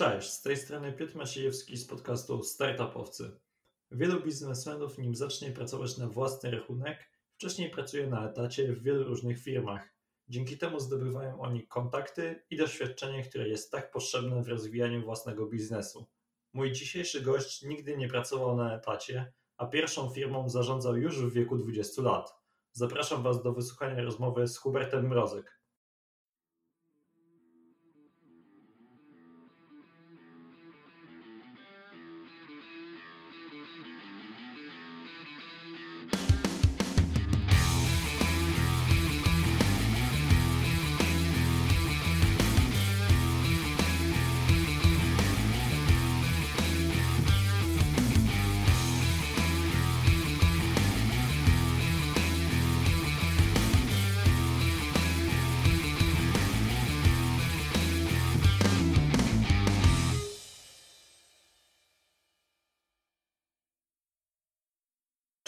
Cześć, z tej strony Piotr Maciejewski z podcastu Startupowcy. Wielu biznesmenów, nim zacznie pracować na własny rachunek, wcześniej pracuje na etacie w wielu różnych firmach. Dzięki temu zdobywają oni kontakty i doświadczenie, które jest tak potrzebne w rozwijaniu własnego biznesu. Mój dzisiejszy gość nigdy nie pracował na etacie, a pierwszą firmą zarządzał już w wieku 20 lat. Zapraszam Was do wysłuchania rozmowy z Hubertem Mrozyk.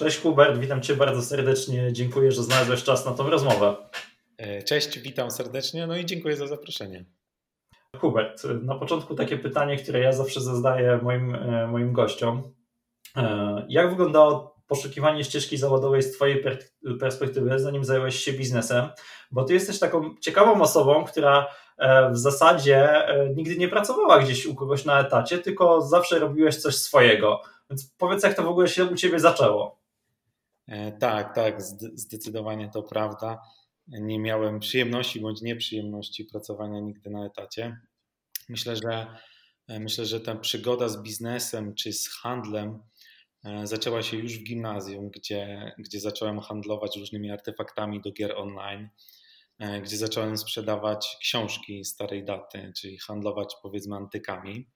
Cześć Hubert, witam Cię bardzo serdecznie. Dziękuję, że znalazłeś czas na tą rozmowę. E, cześć, witam serdecznie, no i dziękuję za zaproszenie. Hubert, na początku takie pytanie, które ja zawsze zadaję moim, e, moim gościom. E, jak wyglądało poszukiwanie ścieżki zawodowej z Twojej perspektywy, zanim zająłeś się biznesem? Bo Ty jesteś taką ciekawą osobą, która w zasadzie nigdy nie pracowała gdzieś u kogoś na etacie, tylko zawsze robiłeś coś swojego. Więc powiedz, jak to w ogóle się u Ciebie zaczęło? E, tak, tak, zdecydowanie to prawda. Nie miałem przyjemności bądź nieprzyjemności pracowania nigdy na etacie. Myślę, że e, myślę, że ta przygoda z biznesem czy z handlem e, zaczęła się już w gimnazjum, gdzie, gdzie zacząłem handlować różnymi artefaktami do gier online, gdzie zacząłem sprzedawać książki starej daty, czyli handlować powiedzmy antykami,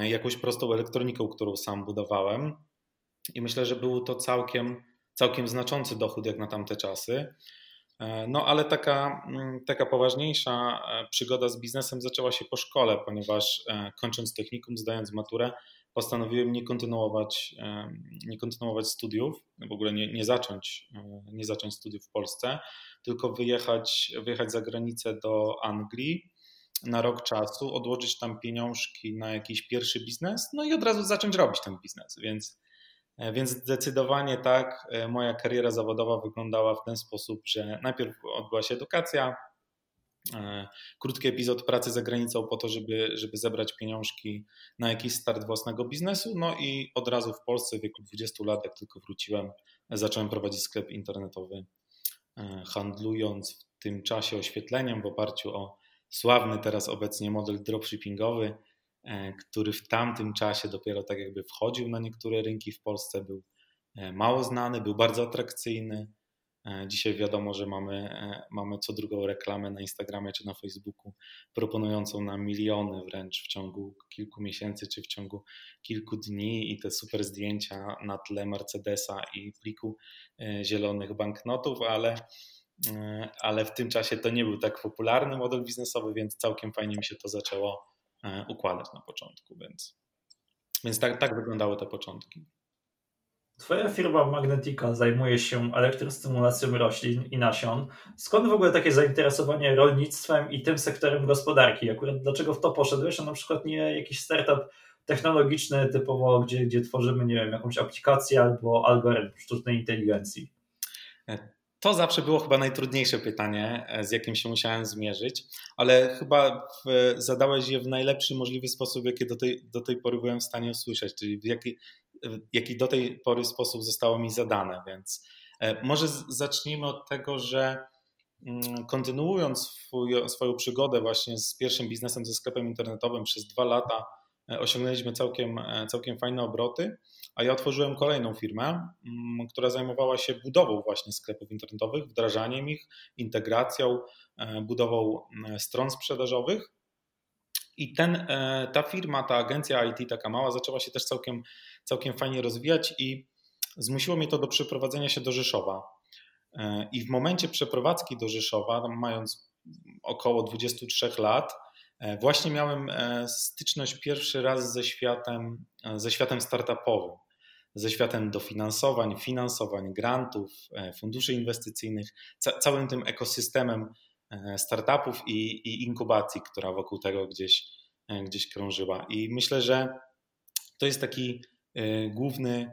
jakąś prostą elektroniką, którą sam budowałem. I myślę, że był to całkiem, całkiem znaczący dochód jak na tamte czasy. E, no ale taka, mm, taka poważniejsza e, przygoda z biznesem zaczęła się po szkole, ponieważ e, kończąc technikum, zdając maturę, postanowiłem nie kontynuować, nie kontynuować studiów, w ogóle nie, nie, zacząć, nie zacząć studiów w Polsce, tylko wyjechać, wyjechać za granicę do Anglii na rok czasu, odłożyć tam pieniążki na jakiś pierwszy biznes, no i od razu zacząć robić ten biznes. Więc więc zdecydowanie tak, e, moja kariera zawodowa wyglądała w ten sposób, że najpierw odbyła się edukacja, e, krótki epizod pracy za granicą po to, żeby, żeby zebrać pieniążki na jakiś start własnego biznesu. No i od razu w Polsce w wieku 20 lat, jak tylko wróciłem, zacząłem prowadzić sklep internetowy, handlując w tym czasie oświetleniem w oparciu o sławny teraz obecnie model dropshippingowy, E, który w tamtym czasie dopiero tak jakby wchodził na niektóre rynki w Polsce, był e, mało znany, był bardzo atrakcyjny. E, dzisiaj wiadomo, że mamy, mamy co drugą reklamę na Instagramie czy na Facebooku, proponującą nam miliony wręcz w ciągu kilku miesięcy czy w ciągu kilku dni i te super zdjęcia na tle Mercedesa i pliku zielonych banknotów, ale, ale w tym czasie to nie był tak popularny model biznesowy, więc całkiem fajnie mi się to zaczęło E, układać na początku, więc, więc tak, tak wyglądały te początki. Twoja firma Magnetica zajmuje się elektrostymulacją roślin i nasion. Skąd w ogóle takie zainteresowanie rolnictwem i tym sektorem gospodarki? Akurat dlaczego w to poszedłeś, a na przykład nie jakiś startup technologiczny typowo, gdzie, gdzie tworzymy, nie wiem, jakąś aplikację albo algorytm sztucznej inteligencji? E, to zawsze było chyba najtrudniejsze pytanie, e, z jakim się musiałem zmierzyć, ale chyba w, zadałeś je w najlepszy możliwy sposób, jaki do tej, do tej pory byłem w stanie usłyszeć, czyli w jaki, jaki do tej pory sposób zostało mi zadane. Więc e, może zacznijmy od tego, że mm, kontynuując swój, swoją przygodę właśnie z pierwszym biznesem ze sklepem internetowym przez dwa lata, e, osiągnęliśmy całkiem, całkiem fajne obroty a ja otworzyłem kolejną firmę, mm, która zajmowała się budową właśnie sklepów internetowych, wdrażaniem ich, integracją, e, budową mm, stron sprzedażowych. I ten, e, ta firma, ta agencja IT taka mała zaczęła się też całkiem, całkiem fajnie rozwijać i zmusiło mnie to do przeprowadzenia się do Rzeszowa. E, I w momencie przeprowadzki do Rzeszowa, mając około 23 lat, właśnie miałem styczność pierwszy raz ze światem, ze światem startupowym ze światem dofinansowań, finansowań, grantów, e, funduszy inwestycyjnych, ca całym tym ekosystemem e, startupów i, i, inkubacji, która wokół tego gdzieś, gdzieś krążyła. I myślę, że to jest taki główny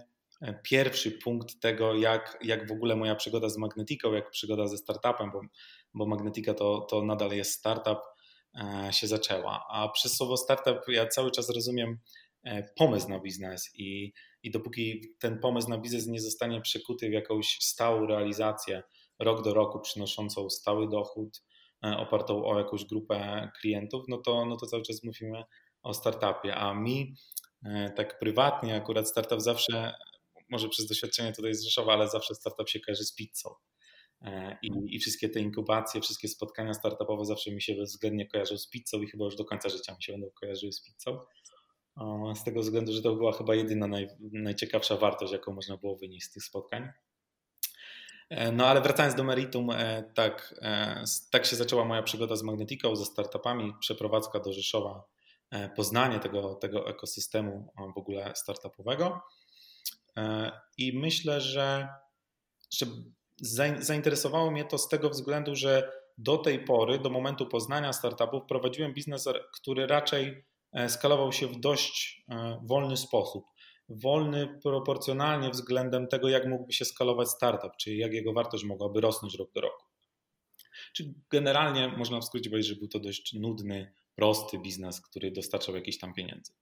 pierwszy punkt tego, jak, jak w ogóle moja przygoda z Magnetiką, jak przygoda ze startupem, bo, bo Magnetika to, to nadal jest startup, się zaczęła. A przez słowo startup ja cały czas rozumiem pomysł na biznes i, i dopóki ten pomysł na biznes nie zostanie przekuty w jakąś stałą realizację, rok do roku przynoszącą stały dochód, e, opartą o jakąś grupę klientów, no to, no to cały czas mówimy o startupie. A mi e, tak prywatnie akurat startup zawsze, może przez doświadczenie tutaj z Rzeszowa, ale zawsze startup się kojarzy z pizzą. E, I, I, wszystkie te inkubacje, wszystkie spotkania startupowe zawsze mi się względnie kojarzą z pizzą i chyba już do końca życia mi się będą kojarzyły z pizzą. Z tego względu, że to była chyba jedyna naj, najciekawsza wartość, jaką można było wynieść z tych spotkań. E, no ale wracając do meritum, e, tak, tak się zaczęła moja przygoda z Magnetiką, ze startupami, przeprowadzka do Rzeszowa, poznanie tego, tego ekosystemu w ogóle startupowego. I myślę, że, że zainteresowało mnie to z tego względu, że do tej pory, do momentu poznania startupów, prowadziłem biznes, który raczej skalował się w dość wolny sposób wolny proporcjonalnie względem tego, jak mógłby się skalować startup, czyli jak jego wartość mogłaby rosnąć rok do roku. Czyli generalnie można w skrócie powiedzieć, że był to dość nudny, prosty biznes, który dostarczał jakieś tam pieniędzy.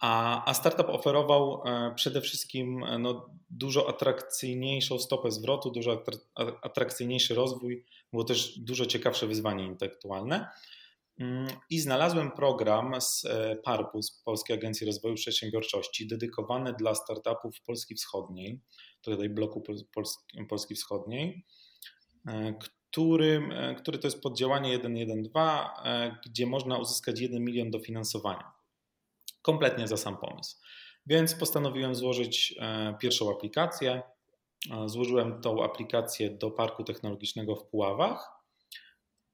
A, a startup oferował e, przede wszystkim e, no, dużo atrakcyjniejszą stopę zwrotu, dużo atrakcyjniejszy rozwój, było też dużo ciekawsze wyzwanie intelektualne. Mm, I znalazłem program z e, PARP-u, z Polskiej Agencji Rozwoju Przedsiębiorczości, dedykowany dla startupów Polski Wschodniej, tutaj bloku Polski, Polski Wschodniej, który, który to jest poddziałanie 112, gdzie można uzyskać 1 milion dofinansowania. Kompletnie za sam pomysł. Więc postanowiłem złożyć pierwszą aplikację. Złożyłem tą aplikację do Parku Technologicznego w Puławach.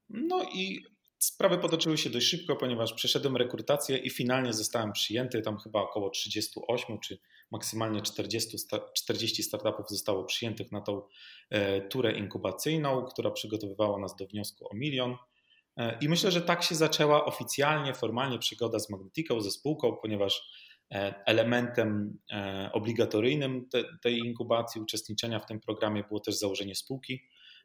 No i Sprawy potoczyły się dość szybko, ponieważ przeszedłem rekrutację i finalnie zostałem przyjęty. Tam chyba około 38 czy maksymalnie 40, 40 startupów zostało przyjętych na tą e, turę inkubacyjną, która przygotowywała nas do wniosku o milion. E, I myślę, że tak się zaczęła oficjalnie, formalnie przygoda z Magnetiką, ze spółką, ponieważ e, elementem obligatoryjnym tej inkubacji, uczestniczenia w tym programie było też założenie spółki.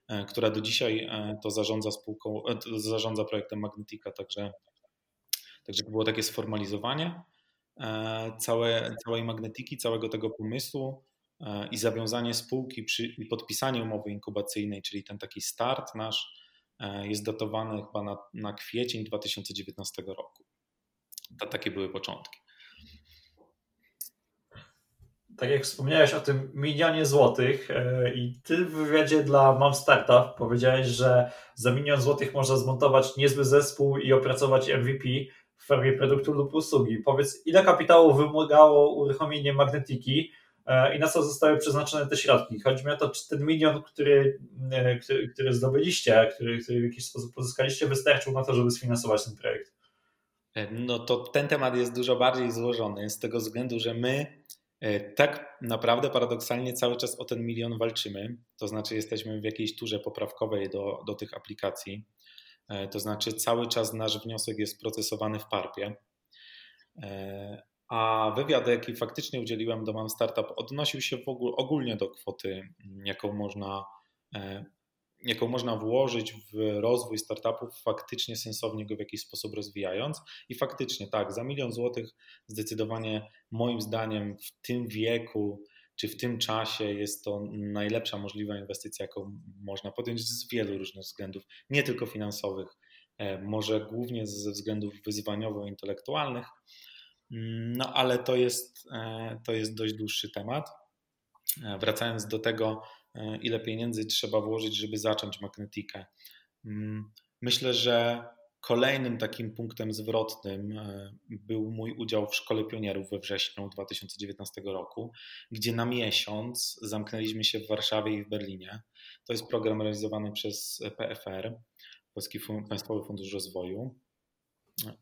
E, która do dzisiaj e, to zarządza spółką, e, to zarządza projektem Magnetica, także, także było takie sformalizowanie całe, całej magnetiki, całego tego pomysłu i zawiązanie spółki przy, i podpisanie umowy inkubacyjnej, czyli ten taki start nasz jest datowany chyba na, na kwiecień 2019 roku. To takie były początki tak jak wspomniałeś o tym milionie złotych e, i ty w wywiadzie dla Mam Startup powiedziałeś, że za milion złotych można zmontować niezły zespół i opracować MVP w formie produktu lub usługi. Powiedz, ile kapitału wymagało uruchomienie magnetiki e, i na co zostały przeznaczone te środki? Chodzi mi o to, czy ten milion, który, e, który, który zdobyliście, który, który w jakiś sposób pozyskaliście, wystarczył na to, żeby sfinansować ten projekt? No to ten temat jest dużo bardziej złożony z tego względu, że my E, tak naprawdę paradoksalnie cały czas o ten milion walczymy, to znaczy jesteśmy w jakiejś turze poprawkowej do, do tych aplikacji, e, to znaczy cały czas nasz wniosek jest procesowany w parpie, e, a wywiad, jaki faktycznie udzieliłem do Mam Startup, odnosił się w ogóle ogólnie do kwoty, jaką można jaką można włożyć w rozwój startupów, faktycznie sensownie go w jakiś sposób rozwijając. I faktycznie tak, za milion złotych zdecydowanie moim zdaniem w tym wieku czy w tym czasie jest to najlepsza możliwa inwestycja, jaką można podjąć z wielu różnych względów, nie tylko finansowych, e, może głównie ze względów wyzwaniowo-intelektualnych, mm, no ale to jest, e, to jest dość dłuższy temat. E, wracając do tego, E, ile pieniędzy trzeba włożyć, żeby zacząć magnetikę. Mm, myślę, że kolejnym takim punktem zwrotnym był mój udział w Szkole Pionierów we wrześniu 2019 roku, gdzie na miesiąc zamknęliśmy się w Warszawie i w Berlinie. To jest program realizowany przez PFR, Polski Państwowy Fundusz Rozwoju.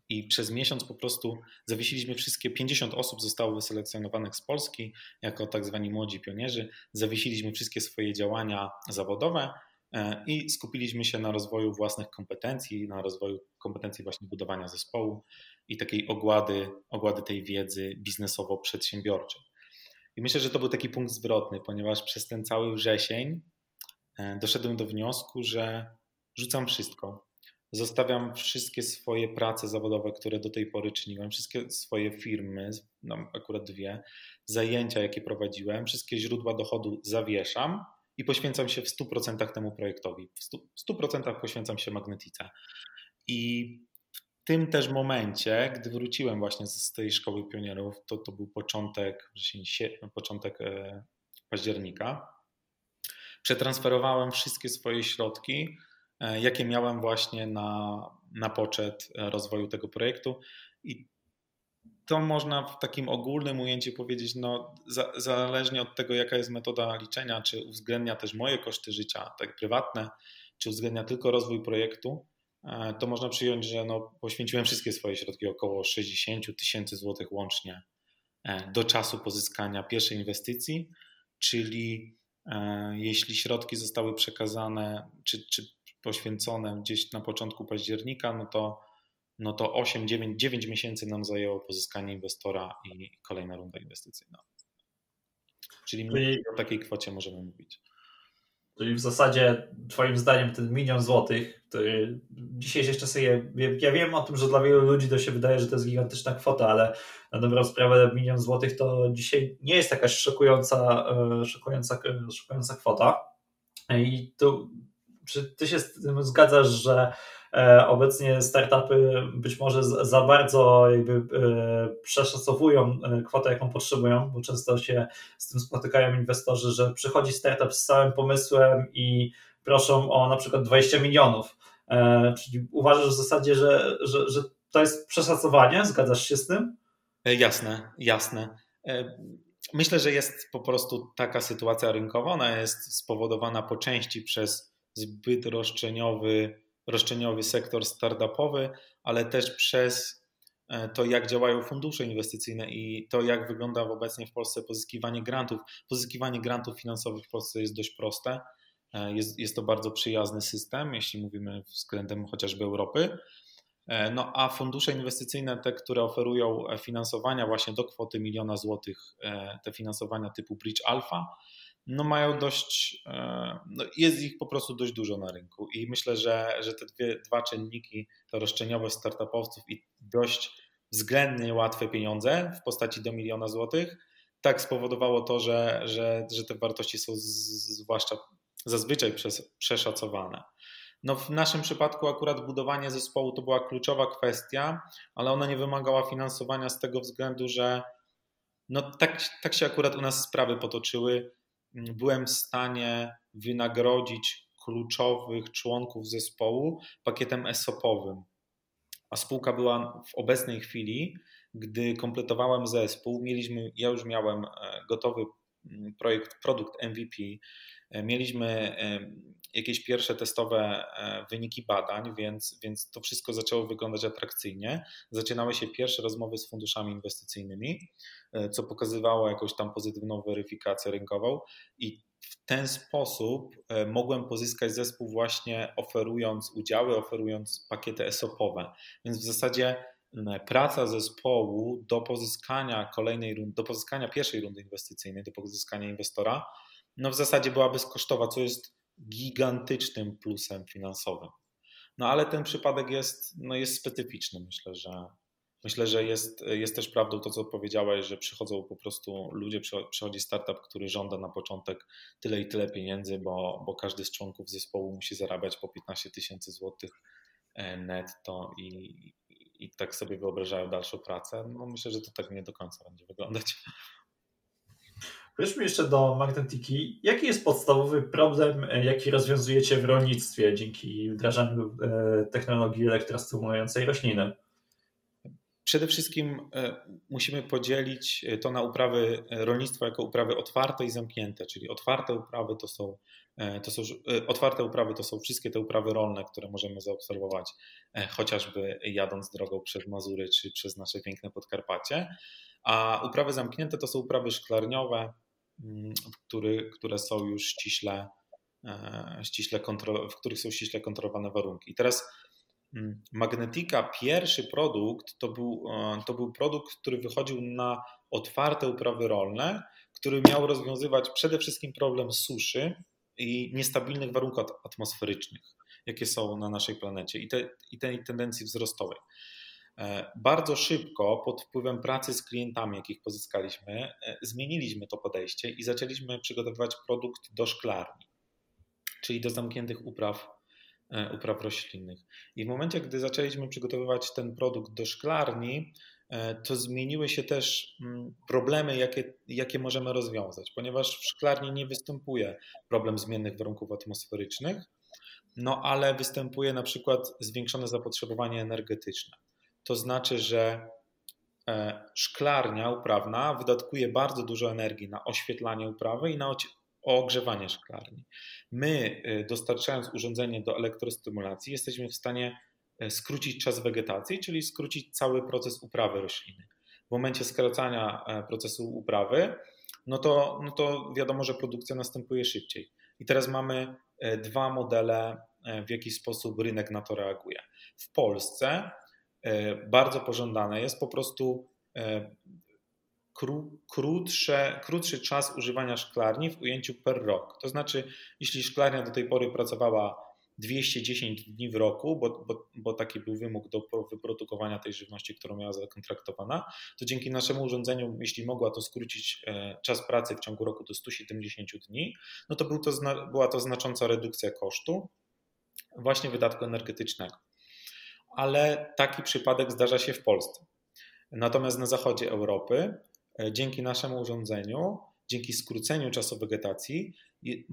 I przez miesiąc po prostu zawiesiliśmy wszystkie, 50 osób zostało wyselekcjonowanych z Polski jako tak zwani młodzi pionierzy. Zawiesiliśmy wszystkie swoje działania zawodowe e, i skupiliśmy się na rozwoju własnych kompetencji, na rozwoju kompetencji właśnie budowania zespołu. i takiej ogłady, ogłady tej wiedzy biznesowo-przedsiębiorczej. I myślę, że to był taki punkt zwrotny, ponieważ przez ten cały wrzesień e, doszedłem do wniosku, że rzucam wszystko. Zostawiam wszystkie swoje prace zawodowe, które do tej pory czyniłem, wszystkie swoje firmy, no akurat dwie, zajęcia, jakie prowadziłem, wszystkie źródła dochodu zawieszam i poświęcam się w 100% temu projektowi. W 100% poświęcam się magnetice. I w tym też momencie, gdy wróciłem właśnie z tej szkoły pionierów, to, to był początek, początek e, października, przetransferowałem wszystkie swoje środki, jakie miałem właśnie na, na poczet rozwoju tego projektu. I to można w takim ogólnym ujęciu powiedzieć, no, za, zależnie od tego, jaka jest metoda liczenia, czy uwzględnia też moje koszty życia, tak prywatne, czy uwzględnia tylko rozwój projektu, e, to można przyjąć, że no, poświęciłem wszystkie swoje środki, około 60 tysięcy złotych łącznie, e, do czasu pozyskania pierwszej inwestycji, czyli e, jeśli środki zostały przekazane czy, czy poświęcone gdzieś na początku października, no to no to 8, 9, 9 miesięcy nam zajęło pozyskanie inwestora i kolejna runda inwestycyjna. Czyli Czyli... o takiej kwocie możemy mówić. Czyli w zasadzie Twoim zdaniem ten milion złotych, który w dzisiejszych czasach, ja wiem o tym, że dla wielu ludzi to się wydaje, że to jest gigantyczna kwota, ale na dobrą sprawę milion złotych to dzisiaj nie jest jakaś szokująca, e, szokująca, szokująca kwota. I tu, czy Ty się z tym zgadzasz, że E, obecnie startupy być może za bardzo jakby e, przeszacowują e, kwotę, jaką potrzebują, bo często się z tym spotykają inwestorzy, że przychodzi startup z całym pomysłem i proszą o na przykład 20 milionów. Czyli uważasz w zasadzie, że, że, że to jest przeszacowanie? Zgadzasz się z tym? Jasne, jasne. Myślę, że jest po prostu taka sytuacja rynkowa. Ona jest spowodowana po części przez zbyt roszczeniowy roszczeniowy sektor startupowy, ale też przez e, to, jak działają fundusze inwestycyjne i to, jak wygląda obecnie w Polsce pozyskiwanie grantów. Pozyskiwanie grantów finansowych w Polsce jest dość proste. E, jest, jest to bardzo przyjazny system, jeśli mówimy względem chociażby Europy. E, no a fundusze inwestycyjne, te, które oferują finansowania właśnie do kwoty miliona złotych, te finansowania typu Bridge Alpha, no mają dość, e, no jest ich po prostu dość dużo na rynku i myślę, że, że te dwie, dwa czynniki, to roszczeniowe startupowców i dość względnie łatwe pieniądze w postaci do miliona złotych, tak spowodowało to, że, że, że te wartości są z, zwłaszcza zazwyczaj przez, przeszacowane. No w naszym przypadku akurat budowanie zespołu to była kluczowa kwestia, ale ona nie wymagała finansowania z tego względu, że no tak, tak się akurat u nas sprawy potoczyły byłem w stanie wynagrodzić kluczowych członków zespołu pakietem ESOP-owym. A spółka była w obecnej chwili, gdy kompletowałem zespół, mieliśmy, ja już miałem e, gotowy mm, projekt, produkt MVP, mieliśmy jakieś pierwsze testowe e, wyniki badań, więc, więc to wszystko zaczęło wyglądać atrakcyjnie. Zaczynały się pierwsze rozmowy z funduszami inwestycyjnymi, e, co pokazywało jakąś tam pozytywną weryfikację rynkową i w ten sposób e, mogłem pozyskać zespół właśnie oferując udziały, oferując pakiety ESOP-owe. Więc w zasadzie praca zespołu do pozyskania kolejnej rundy, do pozyskania pierwszej rundy inwestycyjnej, do pozyskania inwestora, no w zasadzie była bezkosztowa, co jest gigantycznym plusem finansowym. No ale ten przypadek jest, no jest specyficzny. Myślę, że myślę, że jest, jest też prawdą to, co powiedziałeś, że przychodzą po prostu ludzie, przychodzi startup, który żąda na początek tyle i tyle pieniędzy, bo, bo każdy z członków zespołu musi zarabiać po 15 tysięcy złotych e, netto i, i tak sobie wyobrażają dalszą pracę. No myślę, że to tak nie do końca będzie wyglądać. Przejdźmy jeszcze do magnetiki. Jaki jest podstawowy problem, e, jaki rozwiązujecie w rolnictwie dzięki wdrażaniu e, technologii elektrostymulującej rośliny? Przede wszystkim e, musimy podzielić to na uprawy rolnictwa jako uprawy otwarte i zamknięte, czyli otwarte uprawy to są, to są otwarte uprawy to są wszystkie te uprawy rolne, które możemy zaobserwować chociażby jadąc drogą przez Mazury czy przez nasze piękne Podkarpacie, a uprawy zamknięte to są uprawy szklarniowe, Mm, który, które są już ściśle, e, ściśle w których są ściśle kontrolowane warunki. I teraz mm, Magnetika, pierwszy produkt, to był, e, to był produkt, który wychodził na otwarte uprawy rolne, który miał rozwiązywać przede wszystkim problem suszy i niestabilnych warunków atmosferycznych, jakie są na naszej planecie i, te, i tej tendencji wzrostowej. E, bardzo szybko, pod wpływem pracy z klientami, jakich pozyskaliśmy, e, zmieniliśmy to podejście i zaczęliśmy przygotowywać produkt do szklarni, czyli do zamkniętych upraw, e, upraw roślinnych. I w momencie, gdy zaczęliśmy przygotowywać ten produkt do szklarni, to zmieniły się też mm, problemy, jakie, jakie możemy rozwiązać, ponieważ w szklarni nie występuje problem zmiennych warunków atmosferycznych, no ale występuje na przykład zwiększone zapotrzebowanie energetyczne. To znaczy, że e, szklarnia uprawna wydatkuje bardzo dużo energii na oświetlanie uprawy i na ogrzewanie szklarni. My, e, dostarczając urządzenie do elektrostymulacji, jesteśmy w stanie e, skrócić czas wegetacji, czyli skrócić cały proces uprawy rośliny. W momencie skracania procesu uprawy, no to, no to wiadomo, że produkcja następuje szybciej. I teraz mamy dwa modele, w jaki sposób rynek na to reaguje. W Polsce bardzo pożądane jest po prostu e, krótsze, krótszy czas używania szklarni w ujęciu per rok. To znaczy, jeśli szklarnia do tej pory pracowała 210 dni w roku, bo, bo, bo, taki był wymóg do wyprodukowania tej żywności, którą miała zakontraktowana, to dzięki naszemu urządzeniu, jeśli mogła to skrócić e, czas pracy w ciągu roku do 170 dni, no to, był to była to znacząca redukcja kosztu właśnie wydatku energetycznego ale taki przypadek zdarza się w Polsce. Natomiast na zachodzie Europy, e, dzięki naszemu urządzeniu, dzięki skróceniu czasu wegetacji,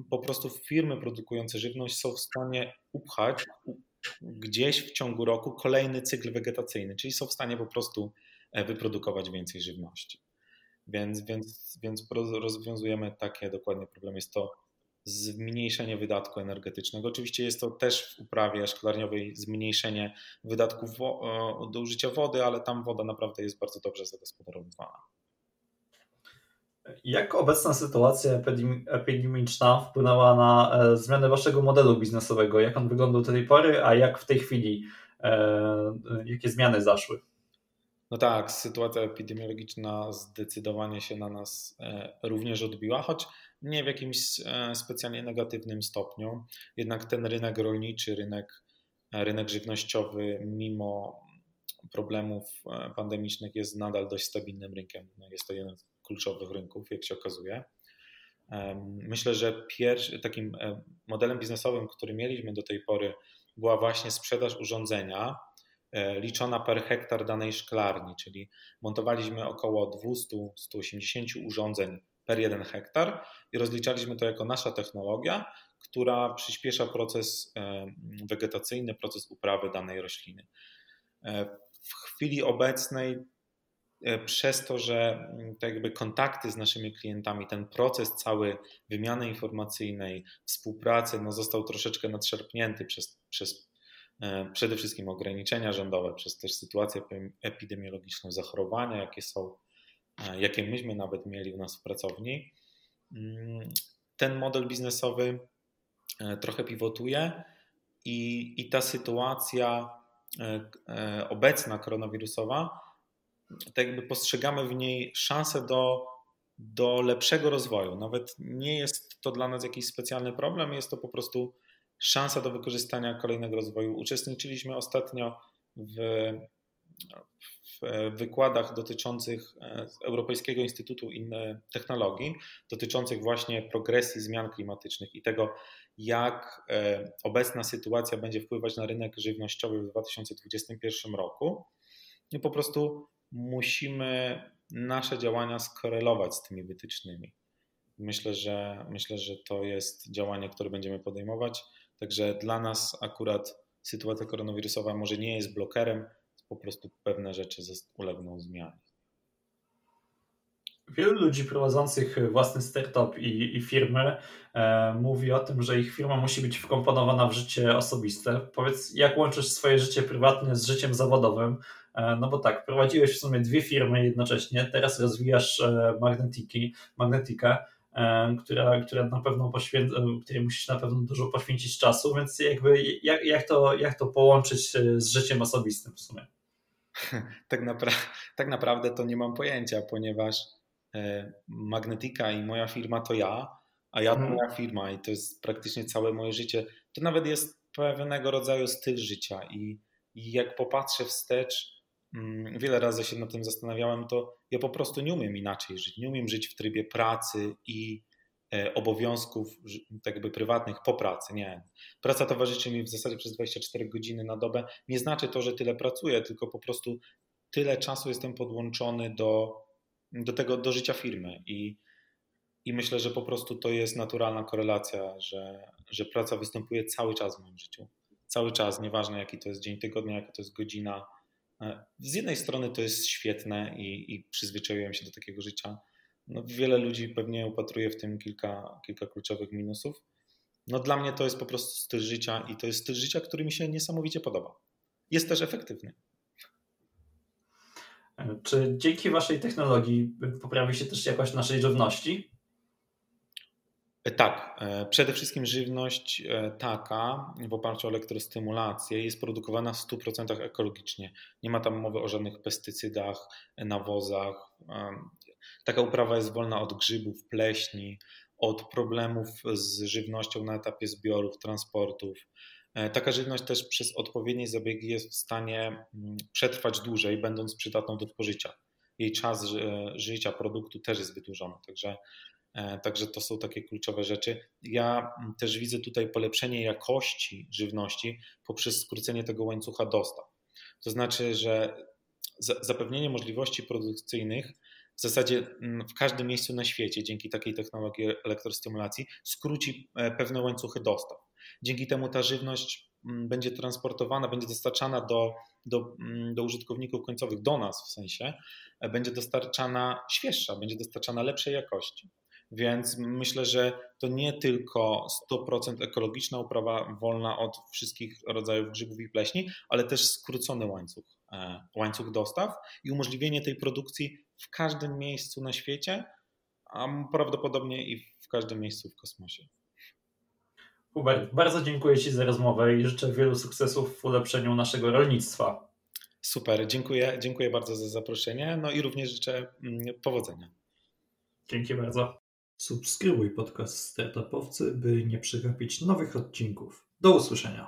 po prostu firmy produkujące żywność są w stanie upchać gdzieś w ciągu roku kolejny cykl wegetacyjny, czyli są w stanie po prostu e, wyprodukować więcej żywności. Więc, więc, więc rozwiązujemy takie dokładnie problemy. Jest to zmniejszenie wydatku energetycznego. Oczywiście jest to też w uprawie szklarniowej zmniejszenie wydatków do użycia wody, ale tam woda naprawdę jest bardzo dobrze zagospodarowywana. Jak obecna sytuacja epidemiczna wpłynęła na e, zmianę waszego modelu biznesowego? Jak on wyglądał do tej pory, a jak w tej chwili? E, jakie zmiany zaszły? No tak, sytuacja epidemiologiczna zdecydowanie się na nas e, również odbiła, choć nie w jakimś e, specjalnie negatywnym stopniu. Jednak ten rynek rolniczy, rynek, e, rynek żywnościowy, mimo problemów pandemicznych, jest nadal dość stabilnym rynkiem. No, jest to jeden z kluczowych rynków, jak się okazuje. Myślę, że pierwszy, takim modelem biznesowym, który mieliśmy do tej pory, była właśnie sprzedaż urządzenia liczona per hektar danej szklarni, czyli montowaliśmy około 200-180 urządzeń per jeden hektar i rozliczaliśmy to jako nasza technologia, która przyspiesza proces e, wegetacyjny, proces uprawy danej rośliny. E, w chwili obecnej e, przez to, że tak jakby kontakty z naszymi klientami, ten proces cały wymiany informacyjnej, współpracy no został troszeczkę nadszerpnięty przez, przez przede wszystkim ograniczenia rządowe, przez też sytuację epidemiologiczną, zachorowania, jakie są jakie myśmy nawet mieli u nas w pracowni, mm, ten model biznesowy e, trochę pivotuje i, i ta sytuacja e, e, obecna koronawirusowa, tak jakby postrzegamy w niej szansę do, do lepszego rozwoju. Nawet nie jest to dla nas jakiś specjalny problem, jest to po prostu szansa do wykorzystania kolejnego rozwoju. Uczestniczyliśmy ostatnio w, w wykładach dotyczących e, Europejskiego Instytutu Technologii, dotyczących właśnie progresji zmian klimatycznych i tego, jak e, obecna sytuacja będzie wpływać na rynek żywnościowy w 2021 roku. I po prostu musimy nasze działania skorelować z tymi wytycznymi. Myślę, że myślę, że to jest działanie, które będziemy podejmować. Także dla nas akurat sytuacja koronawirusowa może nie jest blokerem, po prostu pewne rzeczy ulegną zmianie. Wielu ludzi prowadzących własny startup i, i firmy e, mówi o tym, że ich firma musi być wkomponowana w życie osobiste. Powiedz, jak łączysz swoje życie prywatne z życiem zawodowym? E, no bo tak, prowadziłeś w sumie dwie firmy jednocześnie, teraz rozwijasz e, magnetiki. Która, która na pewno poświęca, której musisz na pewno dużo poświęcić czasu, więc jakby jak, jak, to, jak to połączyć z życiem osobistym w sumie? Tak, napra- tak naprawdę to nie mam pojęcia, ponieważ e, Magnetika i moja firma to ja, a ja to hmm. moja firma i to jest praktycznie całe moje życie. To nawet jest pewnego rodzaju styl życia i, i jak popatrzę wstecz, wiele razy się nad tym zastanawiałem, to ja po prostu nie umiem inaczej żyć. Nie umiem żyć w trybie pracy i e, obowiązków tak jakby prywatnych po pracy. Nie. Praca towarzyszy mi w zasadzie przez 24 godziny na dobę. Nie znaczy to, że tyle pracuję, tylko po prostu tyle czasu jestem podłączony do, do tego, do życia firmy i i myślę, że po prostu to jest naturalna korelacja, że, że praca występuje cały czas w moim życiu. Cały czas, nieważne jaki to jest dzień tygodnia, jaka to jest godzina. E, z jednej strony to jest świetne i, i przyzwyczaiłem się do takiego życia. No, wiele ludzi pewnie upatruje w tym kilka, kilka kluczowych minusów. No, dla mnie to jest po prostu styl życia i to jest styl życia, który mi się niesamowicie podoba. Jest też efektywny. Czy dzięki Waszej technologii poprawi się też jakość naszej żywności? E, tak, e, przede wszystkim żywność e, taka w oparciu o elektrostymulację jest produkowana w 100% ekologicznie. Nie ma tam mowy o żadnych pestycydach, nawozach. Taka uprawa jest wolna od grzybów, pleśni, od problemów z żywnością na etapie zbiorów, transportów. Taka żywność też przez odpowiednie zabiegi jest w stanie przetrwać dłużej, będąc przydatną do spożycia. Jej czas życia produktu też jest wydłużony. Także także to są takie kluczowe rzeczy. Ja mm, też widzę tutaj polepszenie jakości żywności poprzez skrócenie tego łańcucha dostaw. To znaczy, że zapewnienie możliwości produkcyjnych w zasadzie mm, w każdym miejscu na świecie dzięki takiej technologii elektrostymulacji skróci e, pewne łańcuchy dostaw. Dzięki temu ta żywność mm, będzie transportowana, będzie dostarczana do, do, do użytkowników końcowych, do nas w sensie, e, będzie dostarczana świeższa, będzie dostarczana lepszej jakości. Więc myślę, że to nie tylko 100% ekologiczna uprawa wolna od wszystkich rodzajów grzybów i pleśni, ale też skrócony łańcuch, e, łańcuch dostaw i umożliwienie tej produkcji w każdym miejscu na świecie, a prawdopodobnie i w każdym miejscu w kosmosie. Hubert, bardzo dziękuję Ci za rozmowę i życzę wielu sukcesów w ulepszeniu naszego rolnictwa. Super, dziękuję, dziękuję bardzo za zaproszenie, no i również życzę mm, powodzenia. Dzięki bardzo. Subskrybuj podcast Startupowcy, by nie przegapić nowych odcinków. Do usłyszenia.